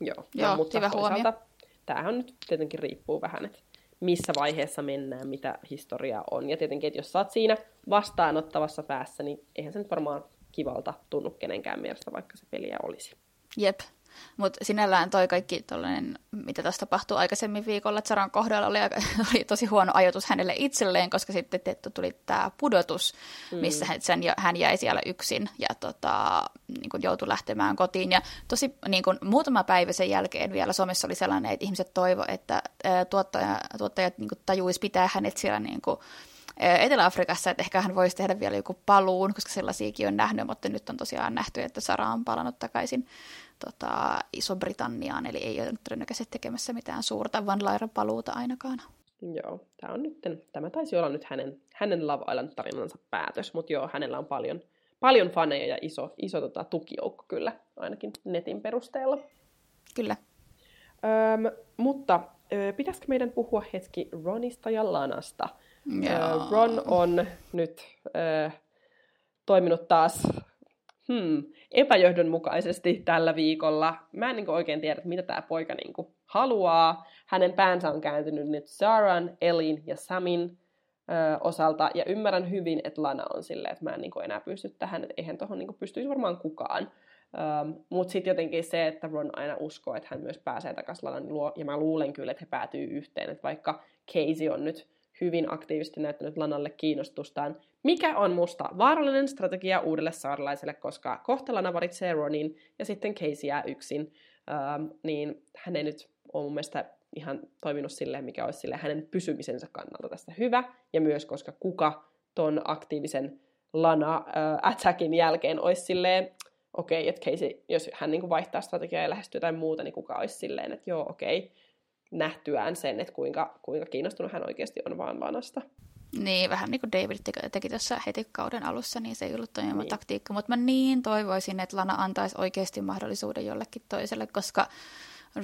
joo, joo no, mutta hyvä toisaalta huomio. tämähän nyt tietenkin riippuu vähän, että missä vaiheessa mennään, mitä historiaa on. Ja tietenkin, että jos sä oot siinä vastaanottavassa päässä, niin eihän se nyt varmaan kivalta tunnu kenenkään mielestä, vaikka se peliä olisi. Jep. Mutta sinällään toi kaikki tollainen, mitä tässä tapahtui aikaisemmin viikolla, että Saran kohdalla oli, aika, oli tosi huono ajatus hänelle itselleen, koska sitten tietty tuli tämä pudotus, missä hän, sen, hän jäi siellä yksin ja tota, niin kun joutui lähtemään kotiin. Ja tosi niin kun, muutama päivä sen jälkeen vielä somessa oli sellainen, että ihmiset toivo, että ää, tuottaja, tuottajat niin tajuisi pitää hänet siellä niin kun, Etelä-Afrikassa, että ehkä hän voisi tehdä vielä joku paluun, koska sellaisiakin on nähnyt, mutta nyt on tosiaan nähty, että Sara on palannut takaisin tota, Iso-Britanniaan, eli ei ole todennäköisesti tekemässä mitään suurta Van Lairan paluuta ainakaan. Joo, tämä, on nyt, tämä taisi olla nyt hänen, hänen Love Island-tarinansa päätös, mutta joo, hänellä on paljon, paljon faneja ja iso, iso tota, tukijoukko kyllä, ainakin netin perusteella. Kyllä. Öm, mutta ö, pitäisikö meidän puhua hetki Ronista ja Lanasta? Joo. Ron on nyt ö, toiminut taas hmm, epäjohdonmukaisesti tällä viikolla. Mä en niin oikein tiedä, mitä tämä poika niin kuin, haluaa. Hänen päänsä on kääntynyt nyt Saran, Elin ja Samin ö, osalta, ja ymmärrän hyvin, että Lana on silleen, että mä en niin enää pysty tähän, että eihän tuohon niin pystyisi varmaan kukaan. Um, Mutta sitten jotenkin se, että Ron aina uskoo, että hän myös pääsee takaisin Lanan luo, ja mä luulen kyllä, että he päätyy yhteen, että vaikka Casey on nyt hyvin aktiivisesti näyttänyt Lanalle kiinnostustaan, mikä on musta vaarallinen strategia uudelle saarelaiselle, koska kohta Lana valitsee Ronin ja sitten Casey jää yksin, um, niin hän ei nyt ole mun mielestä ihan toiminut silleen, mikä olisi sille hänen pysymisensä kannalta tästä hyvä, ja myös koska kuka ton aktiivisen Lana uh, attackin jälkeen olisi silleen, okei, okay, että Casey, jos hän niin vaihtaa strategiaa ja lähestyy jotain muuta, niin kuka olisi silleen, että joo, okei, okay, nähtyään sen, että kuinka, kuinka kiinnostunut hän oikeasti on vaan Lanasta. Niin, vähän niin kuin David teki, tuossa heti kauden alussa, niin se ei ollut toimiva Niin. taktiikka. Mutta mä niin toivoisin, että Lana antaisi oikeasti mahdollisuuden jollekin toiselle, koska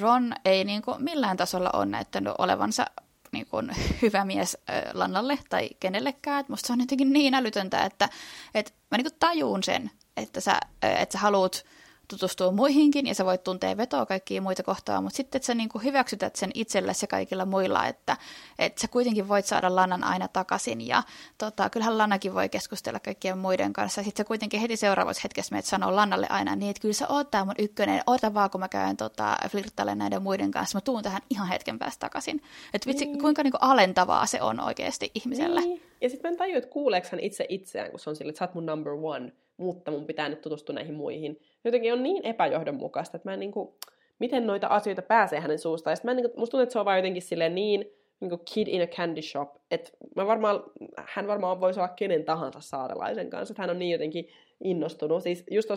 Ron ei niin kuin millään tasolla ole näyttänyt olevansa niin kuin hyvä mies Lannalle tai kenellekään. Et musta se on jotenkin niin älytöntä, että, että mä niin kuin tajuun sen, että sä, että sä haluat tutustua muihinkin ja sä voit tuntea vetoa kaikkia muita kohtaa, mutta sitten että sä niin kuin hyväksytät sen itsellesi ja kaikilla muilla, että, että sä kuitenkin voit saada Lannan aina takaisin ja tota, kyllähän Lannakin voi keskustella kaikkien muiden kanssa ja sitten sä kuitenkin heti seuraavassa hetkessä menet sanoo Lannalle aina niin, että kyllä sä oot tää mun ykkönen, oota vaan kun mä käyn tota, flirttailemaan näiden muiden kanssa, mä tuun tähän ihan hetken päästä takaisin. Että vitsi, Niin. kuinka niin kuin alentavaa se on oikeasti ihmiselle. Niin. Ja sitten mä en tajua, että kuuleeko hän itse itseään, kun se on sille, että sä oot mun number one, mutta mun pitää nyt tutustua näihin muihin. Jotenkin on niin epäjohdonmukaista, että mä en niinku, miten noita asioita pääsee hänen suustaan. Ja mä en, niinku, musta tuntuu, että se on vaan jotenkin silleen niin, niinku kid in a candy shop, että mä varmaan, hän varmaan voisi olla kenen tahansa saarelaisen kanssa, että hän on niin jotenkin innostunut. Siis just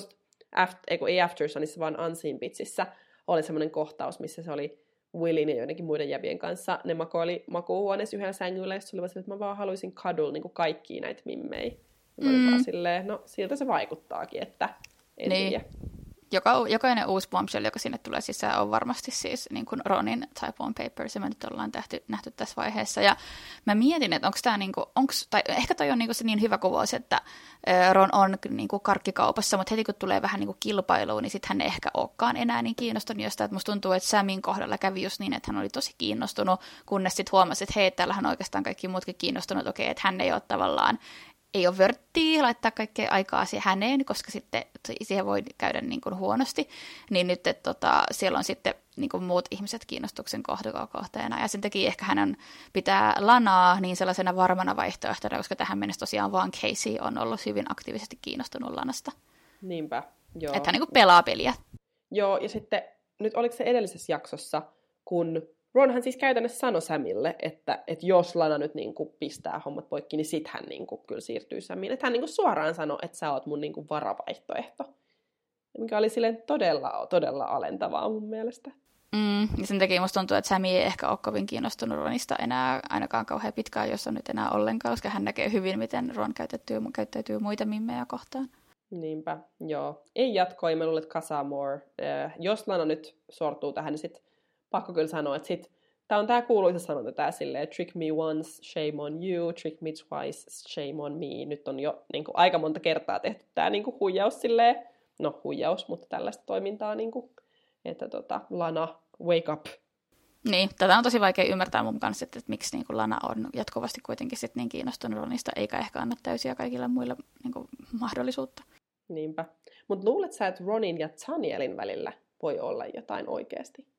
after, ei, kun ei Aftersonissa, vaan Unseen Bitsissä oli semmoinen kohtaus, missä se oli Willin ja joidenkin muiden jävien kanssa. Ne makoili makuuhuoneessa yhdellä sängyllä, ja se oli vaan että mä vaan haluaisin kadul niin kuin kaikkia näitä mimmei. Mä Mm. vaan silleen, no siltä se vaikuttaakin, että en Niin. tiedä. Joka, jokainen uusi bombshell, joka sinne tulee sisään, on varmasti siis niin kuin Ronin Type on Papers, ja me nyt ollaan nähty, nähty tässä vaiheessa. Ja mä mietin, että onko tämä, niin kuin, onks, tai ehkä toi on niin kuin se niin hyvä kuvaus, että Ron on niin kuin karkkikaupassa, mutta heti kun tulee vähän niin kuin kilpailuun, niin sitten hän ei ehkä olekaan enää niin kiinnostunut jostain. Että musta tuntuu, että Samin kohdalla kävi just niin, että hän oli tosi kiinnostunut, kunnes sitten huomasi, että hei, täällähän on oikeastaan kaikki muutkin kiinnostunut, okei, että hän ei ole tavallaan ei ole vörttiä laittaa kaikkea aikaa siihen häneen, koska sitten siihen voi käydä niin kuin huonosti, niin nyt että tota, siellä on sitten niin kuin muut ihmiset kiinnostuksen kohteena, ja sen takia ehkä hänen pitää lanaa niin sellaisena varmana vaihtoehtona, koska tähän mennessä tosiaan vaan Casey on ollut hyvin aktiivisesti kiinnostunut lanasta. Niinpä, joo. Että hän niin kuin pelaa peliä. Joo, ja sitten nyt oliko se edellisessä jaksossa, kun Ronhan siis käytännössä sanoi Samille, että, että jos Lana nyt niin kuin pistää hommat poikki, niin sit hän niin kuin kyllä siirtyy Samiin. Että hän niin kuin suoraan sanoi, että sä oot mun niin kuin varavaihtoehto. Mikä oli silleen todella, todella alentavaa mun mielestä. Mm, ja sen takia musta tuntuu, että Sami ei ehkä ole kovin kiinnostunut Ronista enää ainakaan kauhean pitkään, jos on nyt enää ollenkaan, koska hän näkee hyvin, miten Ron käyttäytyy, käyttäytyy muita mimmejä kohtaan. Niinpä, joo. Ei jatkoa, mä luulen, että Casamore. Eh, jos Lana nyt sortuu tähän, niin sit pakko kyllä sanoa, että sit Tämä on tämä kuuluisa sanonta, tämä silleen, trick me once, shame on you, trick me twice, shame on me. Nyt on jo niin kuin, aika monta kertaa tehty tämä niin kuin, huijaus silleen, no huijaus, mutta tällaista toimintaa, niin kuin, että tota, Lana, wake up. Niin, tätä on tosi vaikea ymmärtää mun kanssa, että, että miksi niin kuin Lana on jatkuvasti kuitenkin sit niin kiinnostunut Ronista, eikä ehkä anna täysiä kaikille muille niin kuin, mahdollisuutta. Niinpä. Mutta luulet sä, että Ronin ja Tanielin välillä voi olla jotain oikeasti?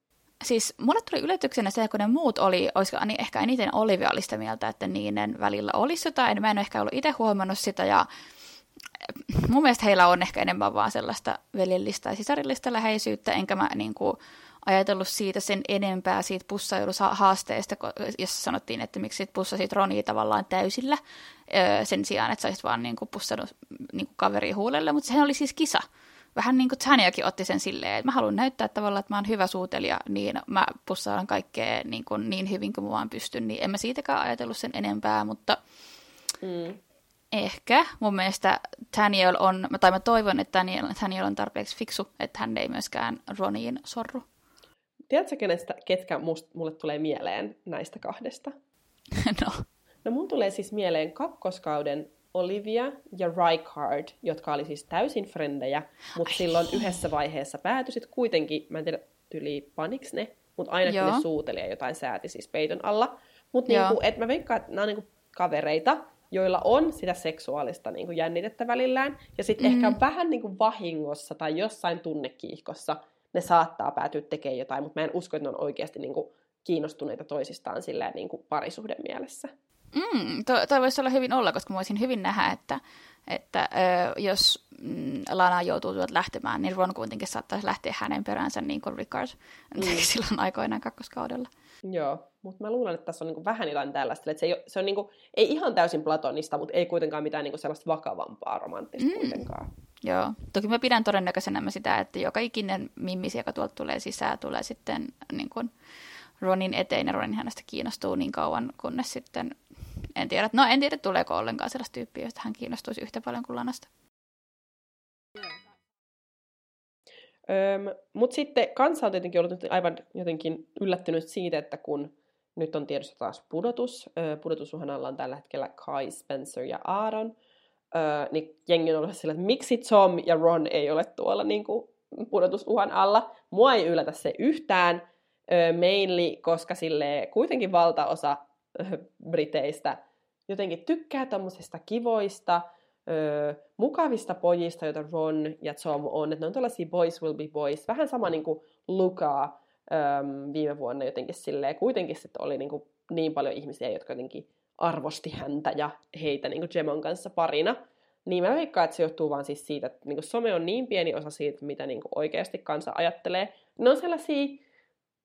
Siis mulle tuli yllätyksenä se, kun ne muut oli, olisiko niin ehkä eniten Olivia oli sitä mieltä, että niiden välillä olisi jotain. Mä en ehkä ollut itse huomannut sitä ja mun mielestä heillä on ehkä enemmän vaan sellaista veljellistä ja sisarillista läheisyyttä, enkä mä niin kuin, ajatellut siitä sen enempää siitä pussailuhaasteesta, jossa sanottiin, että miksi sit pussasit Ronia tavallaan täysillä sen sijaan, että sä olisit vaan niin kuin pussannut niin kuin kaveri huulelle, mutta sehän oli siis kisa. Vähän niin kuin Taniakin otti sen silleen, että mä haluan näyttää tavallaan, että mä oon hyvä suutelija, niin mä pussaan kaikkea niin, kuin niin hyvin kuin mä vaan pystyn, niin en mä siitäkään ajatellut sen enempää, mutta mm. ehkä mun mielestä Daniel on, tai mä toivon, että Daniel, Daniel on tarpeeksi fiksu, että hän ei myöskään Roniin sorru. Tiedätkö, kenestä, ketkä must, mulle tulee mieleen näistä kahdesta? no. No mun tulee siis mieleen kakkoskauden Olivia ja Rykard, jotka oli siis täysin frendejä, mutta Ai. silloin yhdessä vaiheessa päätyisit kuitenkin, mä en tiedä, tyli paniks ne, mutta ainakin Joo. ne suuteli ja jotain sääti siis peiton alla. Mutta niinku, et mä veikkaan, että nämä on niinku kavereita, joilla on sitä seksuaalista niinku jännitettä välillään, ja sitten mm. ehkä vähän niinku vahingossa tai jossain tunnekiihkossa ne saattaa päätyä tekemään jotain, mutta mä en usko, että ne on oikeasti niinku kiinnostuneita toisistaan silleen niinku parisuhden mielessä. Mm, toi, toi voisi olla hyvin olla, koska mä voisin hyvin nähdä, että, että ö, jos mm, Lana joutuu tuot lähtemään, niin Ron kuitenkin saattaisi lähteä hänen peräänsä niin kuin Ricard mm. silloin aikoinaan kakkoskaudella. Joo, mutta mä luulen, että tässä on niinku vähän jotain tällaista, että se, ei, se on niinku, ei ihan täysin platonista, mutta ei kuitenkaan mitään niinku sellaista vakavampaa romanttista mm. kuitenkaan. Joo, toki mä pidän todennäköisenä sitä, että joka ikinen mimmis, joka tuolta tulee sisään, tulee sitten niin kuin Ronin eteen ja Ronin hänestä kiinnostuu niin kauan, kunnes sitten en tiedä, no en tiedä tuleeko ollenkaan sellaista tyyppiä, josta hän kiinnostuisi yhtä paljon kuin Lanasta. Öm, Mutta sitten kansa on tietenkin ollut aivan jotenkin yllättynyt siitä, että kun nyt on tiedossa taas pudotus, ö, pudotusuhan alla on tällä hetkellä Kai, Spencer ja Aaron, niin jengi on ollut sillä, että miksi Tom ja Ron ei ole tuolla niin kuin pudotusuhan alla. Mua ei yllätä se yhtään, mainly, koska sille kuitenkin valtaosa Briteistä jotenkin tykkää tämmöisistä kivoista, mukavista pojista, joita Ron ja Tom on. Että ne on tällaisia boys will be boys. Vähän sama niin kuin Lukaa viime vuonna jotenkin silleen. Kuitenkin sitten oli niin, kuin niin paljon ihmisiä, jotka jotenkin arvosti häntä ja heitä niin kuin Gemon kanssa parina. Niin mä veikkaan, että se johtuu vaan siis siitä, että niin kuin some on niin pieni osa siitä, mitä niin kuin oikeasti kansa ajattelee. Ne on sellaisia,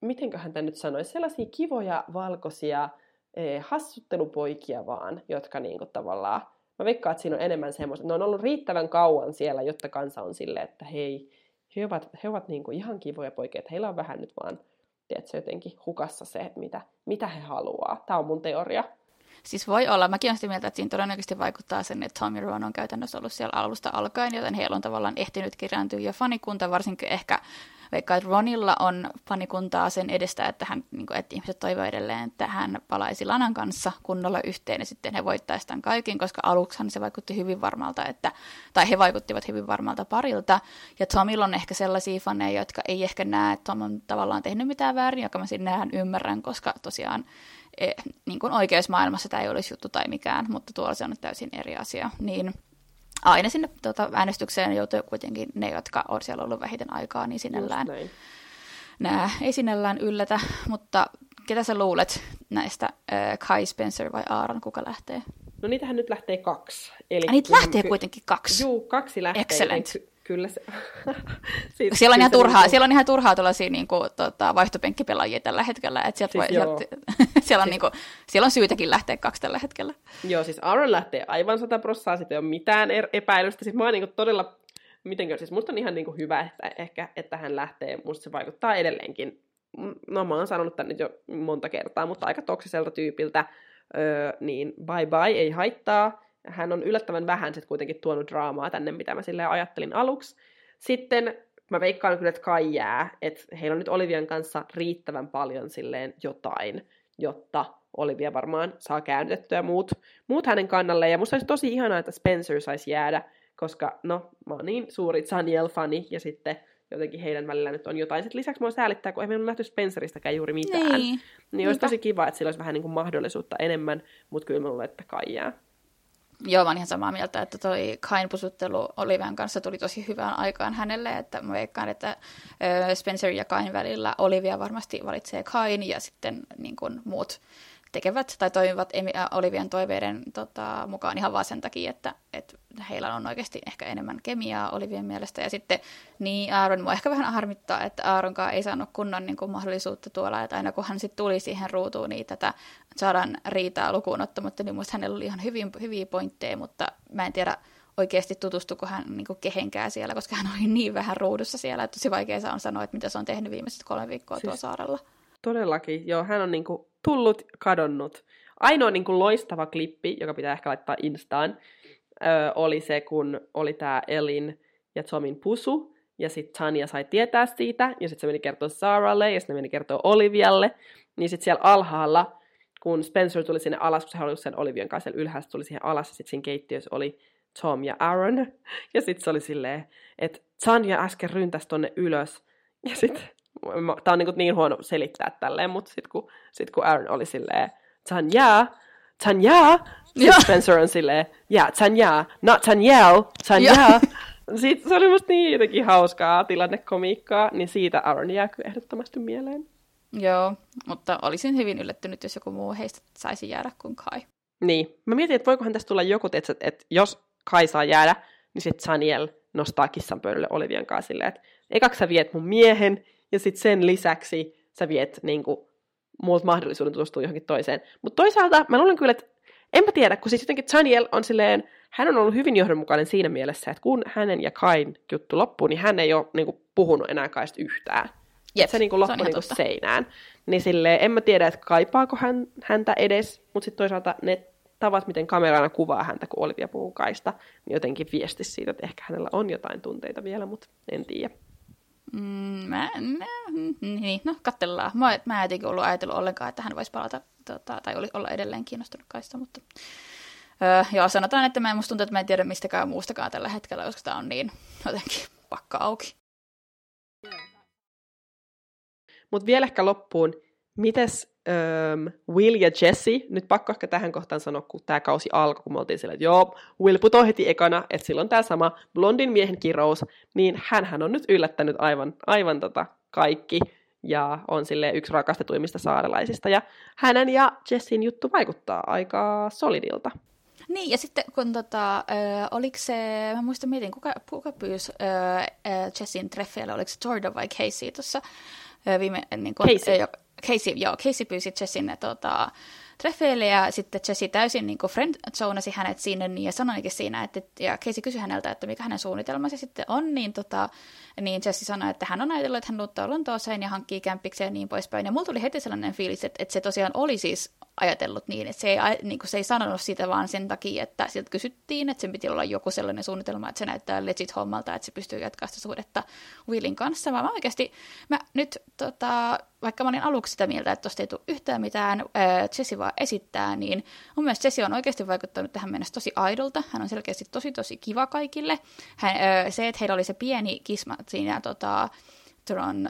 mitenköhän tämä nyt sanoisi, sellaisia kivoja, valkoisia, eh, hassuttelupoikia vaan, jotka niinku tavallaan, mä veikkaan, että siinä on enemmän semmoista, ne on ollut riittävän kauan siellä, jotta kansa on silleen, että hei, he ovat, he ovat niinku ihan kivoja poikia, että heillä on vähän nyt vaan, tiedätkö, jotenkin hukassa se, mitä, mitä he haluaa. Tämä on mun teoria. Siis voi olla, mäkin olen sitä mieltä, että siinä todennäköisesti vaikuttaa sen, että Tommy Ron on käytännössä ollut siellä alusta alkaen, joten heillä on tavallaan ehtinyt kirjaantua jo fanikunta, varsinkin ehkä vaikka Ronilla on panikuntaa sen edestä, että, hän, niin kuin, että ihmiset toivoo edelleen, että hän palaisi Lanan kanssa kunnolla yhteen ja sitten he voittaisivat tämän kaiken, koska aluksihan se vaikutti hyvin varmalta, että, tai he vaikuttivat hyvin varmalta parilta. Ja Tomilla on ehkä sellaisia faneja, jotka ei ehkä näe, että Tom on tavallaan tehnyt mitään väärin, joka mä sinne ymmärrän, koska tosiaan e, niin kuin oikeusmaailmassa tämä ei olisi juttu tai mikään, mutta tuolla se on täysin eri asia. Niin aina sinne tuota, äänestykseen joutuu kuitenkin ne, jotka on siellä ollut vähiten aikaa, niin sinällään nämä ei sinällään yllätä, mutta ketä sä luulet näistä, äh, Kai Spencer vai Aaron, kuka lähtee? No niitähän nyt lähtee kaksi. Eli ja niitä lähtee kuitenkin kaksi. Juu, kaksi lähtee. Excellent. Ky- kyllä se... siitä, siellä, on ihan turhaa, niin siellä on ihan turhaa tuollaisia niin kuin, tota, vaihtopenkkipelaajia tällä hetkellä. Että sieltä siis voi, sieltä, siellä, on, siis... niin kuin, siellä on syytäkin lähteä kaksi tällä hetkellä. Joo, siis Aaron lähtee aivan sata prossaa, sitten ei ole mitään er- epäilystä. Siis mä oon niin kuin, todella, mitenkö, siis musta on ihan niin kuin hyvä, että ehkä, että hän lähtee. Musta se vaikuttaa edelleenkin no mä oon sanonut tän nyt jo monta kertaa, mutta aika toksiselta tyypiltä, öö, niin bye bye, ei haittaa. Hän on yllättävän vähän sitten kuitenkin tuonut draamaa tänne, mitä mä sille ajattelin aluksi. Sitten mä veikkaan kyllä, että Kai jää, että heillä on nyt Olivian kanssa riittävän paljon silleen jotain, jotta Olivia varmaan saa käännytettyä muut, muut hänen kannalle. Ja musta olisi tosi ihanaa, että Spencer saisi jäädä, koska no, mä oon niin suuri Saniel-fani, ja sitten jotenkin heidän välillä nyt on jotain. Sitten lisäksi mua säälittää, kun ei meillä ole nähty Spenceristäkään juuri mitään. Niin, niin olisi tosi kiva, että sillä olisi vähän niin kuin mahdollisuutta enemmän, mutta kyllä mä luulen, että Kai jää. Joo, mä oon ihan samaa mieltä, että toi Kain pusuttelu Olivian kanssa tuli tosi hyvään aikaan hänelle, että mä veikkaan, että Spencer ja Kain välillä Olivia varmasti valitsee Kain ja sitten niin kuin muut tekevät tai toimivat Olivian toiveiden tota, mukaan ihan vaan sen takia, että, että heillä on oikeasti ehkä enemmän kemiaa Olivian mielestä. Ja sitten niin Aaron mua ehkä vähän harmittaa, että Aaronkaan ei saanut kunnon niin kuin, mahdollisuutta tuolla, että aina kun hän sitten tuli siihen ruutuun, niin tätä saadaan riitaa lukuun ottamatta, niin muista hänellä oli ihan hyvin, hyviä pointteja, mutta mä en tiedä oikeasti tutustuko hän niin kuin kehenkään siellä, koska hän oli niin vähän ruudussa siellä, että tosi vaikea on sanoa, että mitä se on tehnyt viimeiset kolme viikkoa siis, tuolla saarella. Todellakin, joo, hän on niin kuin tullut, kadonnut. Ainoa niin kuin loistava klippi, joka pitää ehkä laittaa Instaan, ö, oli se, kun oli tämä Elin ja Tomin pusu, ja sitten Tanya sai tietää siitä, ja sitten se meni kertoa Saralle, ja sitten meni kertoa Olivialle, niin sitten siellä alhaalla, kun Spencer tuli sinne alas, kun se halusi sen Olivian kanssa ylhäällä, tuli siihen alas, ja sitten siinä keittiössä oli Tom ja Aaron, ja sitten se oli silleen, että Tanya äsken ryntäsi tonne ylös, ja sitten Tämä on niin, niin huono selittää tälleen, mutta sitten kun, sit kun Aaron oli silleen, Tanya, Tanya, sitten Spencer on silleen, yeah, Tanya, not Tanyel, Tanya. Sitten se oli musta niin jotenkin hauskaa tilannekomiikkaa, niin siitä Aaron jää kyllä ehdottomasti mieleen. Joo, mutta olisin hyvin yllättynyt, jos joku muu heistä saisi jäädä kuin Kai. Niin. Mä mietin, että voikohan tästä tulla joku, että, että jos Kai saa jäädä, niin sitten Saniel nostaa kissan pöydälle Olivian kanssa silleen, että ekaksi sä viet mun miehen, ja sitten sen lisäksi sä viet niin kuin, muut mahdollisuuden tutustua johonkin toiseen. Mutta toisaalta mä luulen kyllä, että en mä tiedä, kun siis jotenkin Daniel on silleen, hän on ollut hyvin johdonmukainen siinä mielessä, että kun hänen ja Kain juttu loppuu, niin hän ei ole niin kuin, puhunut enää Kaista yhtään. Jep, se niin kuin loppui niin kuin seinään. Niin silleen, en mä tiedä, että kaipaako hän, häntä edes, mutta sitten toisaalta ne tavat, miten kamerana kuvaa häntä, kun Olivia puhuu Kaista, niin jotenkin viesti siitä, että ehkä hänellä on jotain tunteita vielä, mutta en tiedä. Mm, mä, mä, niin, no katsellaan. Mä, mä en jotenkin ollut ajatellut ollenkaan, että hän voisi palata, tota, tai oli, olla edelleen kiinnostunut kaista, mutta öö, joo, sanotaan, että mä, musta tuntuu, että mä en tiedä mistäkään muustakaan tällä hetkellä, koska tämä on niin jotenkin pakka auki. Mutta vielä ehkä loppuun, mites um, Will ja Jesse, nyt pakko ehkä tähän kohtaan sanoa, kun tämä kausi alkoi, kun me oltiin sillä, että joo, Will putoi heti ekana, että silloin tämä sama blondin miehen kirous, niin hän on nyt yllättänyt aivan, aivan tota kaikki, ja on sille yksi rakastetuimmista saarelaisista, ja hänen ja Jessin juttu vaikuttaa aika solidilta. Niin, ja sitten kun tota, äh, oliko se, mä muistan mietin, kuka, kuka pyysi äh, Jessin treffeille, oliko se Jordan vai Casey tuossa äh, viime, niin kun, Casey. Äh, Casey, joo, Casey pyysi Jessin tota, treffeille ja sitten Jessi täysin niin friendzonasi hänet sinne niin, ja sanoikin siinä, että, ja Casey kysyi häneltä, että mikä hänen suunnitelmansa sitten on, niin, tota, niin Jessi sanoi, että hän on ajatellut, että hän luuttaa Lontooseen ja hankkii kämpikseen ja niin poispäin. Ja mulla tuli heti sellainen fiilis, että, että se tosiaan oli siis ajatellut niin, että se ei, niin kuin se ei sanonut sitä vaan sen takia, että sieltä kysyttiin, että sen piti olla joku sellainen suunnitelma, että se näyttää legit hommalta, että se pystyy jatkaa sitä suhdetta Willin kanssa, vaan mä oikeasti, mä nyt tota, vaikka mä olin aluksi sitä mieltä, että tosta ei tule yhtään mitään, äh, Jesse vaan esittää, niin mun mielestä Jesse on oikeasti vaikuttanut tähän mennessä tosi aidolta. Hän on selkeästi tosi tosi kiva kaikille. Hän, äh, se, että heillä oli se pieni kisma siinä tota, Tron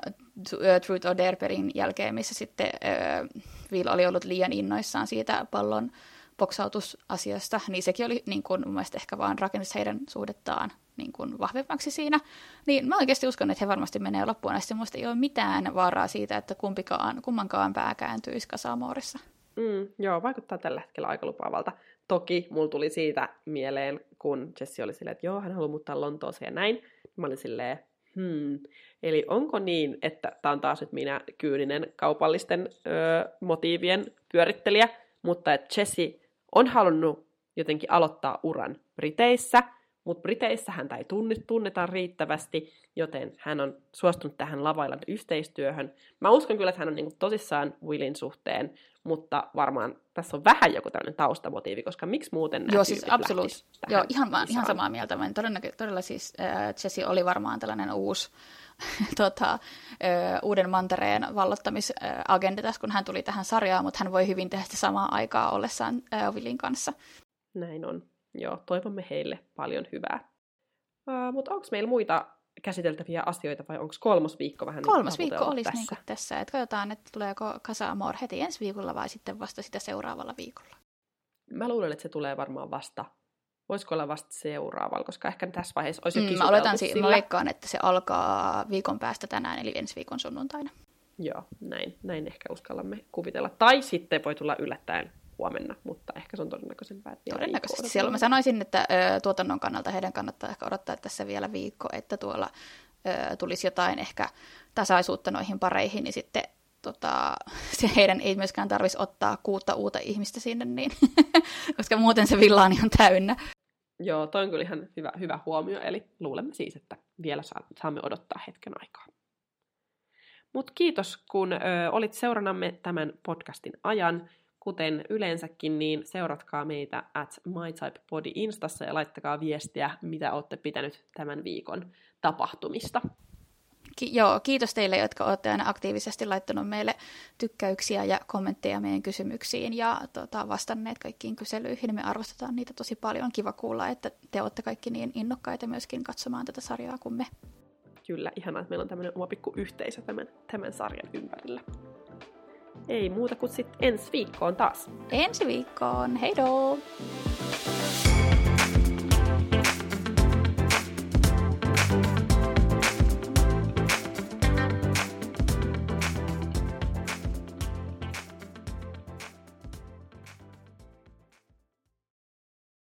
Truth or Dare jälkeen, missä sitten äh, Will oli ollut liian innoissaan siitä pallon boksautusasiasta, niin sekin oli niin kuin, mun mielestä ehkä vaan rakennus heidän suhdettaan niin kuin vahvemmaksi siinä. Niin mä oikeasti uskon, että he varmasti menee loppuun asti. Musta ei ole mitään vaaraa siitä, että kumpikaan, kummankaan pää kääntyisi Kasamoorissa. Mm, joo, vaikuttaa tällä hetkellä aika lupaavalta. Toki mulla tuli siitä mieleen, kun Jesse oli silleen, että joo, hän haluaa muuttaa Lontooseen ja näin. Mä olin silleen, hmm. Eli onko niin, että tämä on taas nyt minä kyyninen kaupallisten ö, motiivien pyörittelijä, mutta että Jesse on halunnut jotenkin aloittaa uran Briteissä – mutta Briteissä häntä ei tunneta riittävästi, joten hän on suostunut tähän lavailan yhteistyöhön. Mä uskon kyllä, että hän on niin tosissaan Willin suhteen, mutta varmaan tässä on vähän joku tämmöinen taustamotiivi, koska miksi muuten nämä Joo, siis absoluut. Joo, ihan, vaan, ihan samaa mieltä. Mä todella, todella siis äh, Jesse oli varmaan tällainen uusi tota, äh, uuden mantereen vallottamisagenda tässä, kun hän tuli tähän sarjaan, mutta hän voi hyvin tehdä sitä samaa aikaa ollessaan äh, Willin kanssa. Näin on. Joo, toivomme heille paljon hyvää. Uh, mutta onko meillä muita käsiteltäviä asioita vai onko kolmas viikko vähän Kolmas viikko olisi tässä? Niin tässä, että katsotaan, että tuleeko Kasa Amor heti ensi viikolla vai sitten vasta sitä seuraavalla viikolla. Mä luulen, että se tulee varmaan vasta, voisiko olla vasta seuraavalla, koska ehkä tässä vaiheessa olisi jo mm, Mä oletan, sillä. mä veikkaan, että se alkaa viikon päästä tänään, eli ensi viikon sunnuntaina. Joo, näin, näin ehkä uskallamme kuvitella. Tai sitten voi tulla yllättäen huomenna, mutta ehkä se on todennäköisempää. Että Todennäköisesti. Siellä mä sanoisin, että ö, tuotannon kannalta heidän kannattaa ehkä odottaa tässä vielä viikko, että tuolla ö, tulisi jotain ehkä tasaisuutta noihin pareihin, niin sitten tota, se heidän ei myöskään tarvitsisi ottaa kuutta uutta ihmistä sinne, niin, koska muuten se villa on täynnä. Joo, toi on kyllä ihan hyvä, hyvä huomio, eli luulemme siis, että vielä saamme odottaa hetken aikaa. Mutta kiitos, kun ö, olit seurannamme tämän podcastin ajan. Kuten yleensäkin, niin seuratkaa meitä at MyTypeBody Instassa ja laittakaa viestiä, mitä olette pitänyt tämän viikon tapahtumista. Ki- joo, kiitos teille, jotka olette aina aktiivisesti laittanut meille tykkäyksiä ja kommentteja meidän kysymyksiin ja tota, vastanneet kaikkiin kyselyihin. Me arvostetaan niitä tosi paljon. On kiva kuulla, että te olette kaikki niin innokkaita myöskin katsomaan tätä sarjaa kuin me. Kyllä, ihanaa, että meillä on tämmöinen oma pikku yhteisö tämän, tämän sarjan ympärillä. Ei muuta kuin sitten ensi viikkoon taas. Ensi viikkoon, heidoo!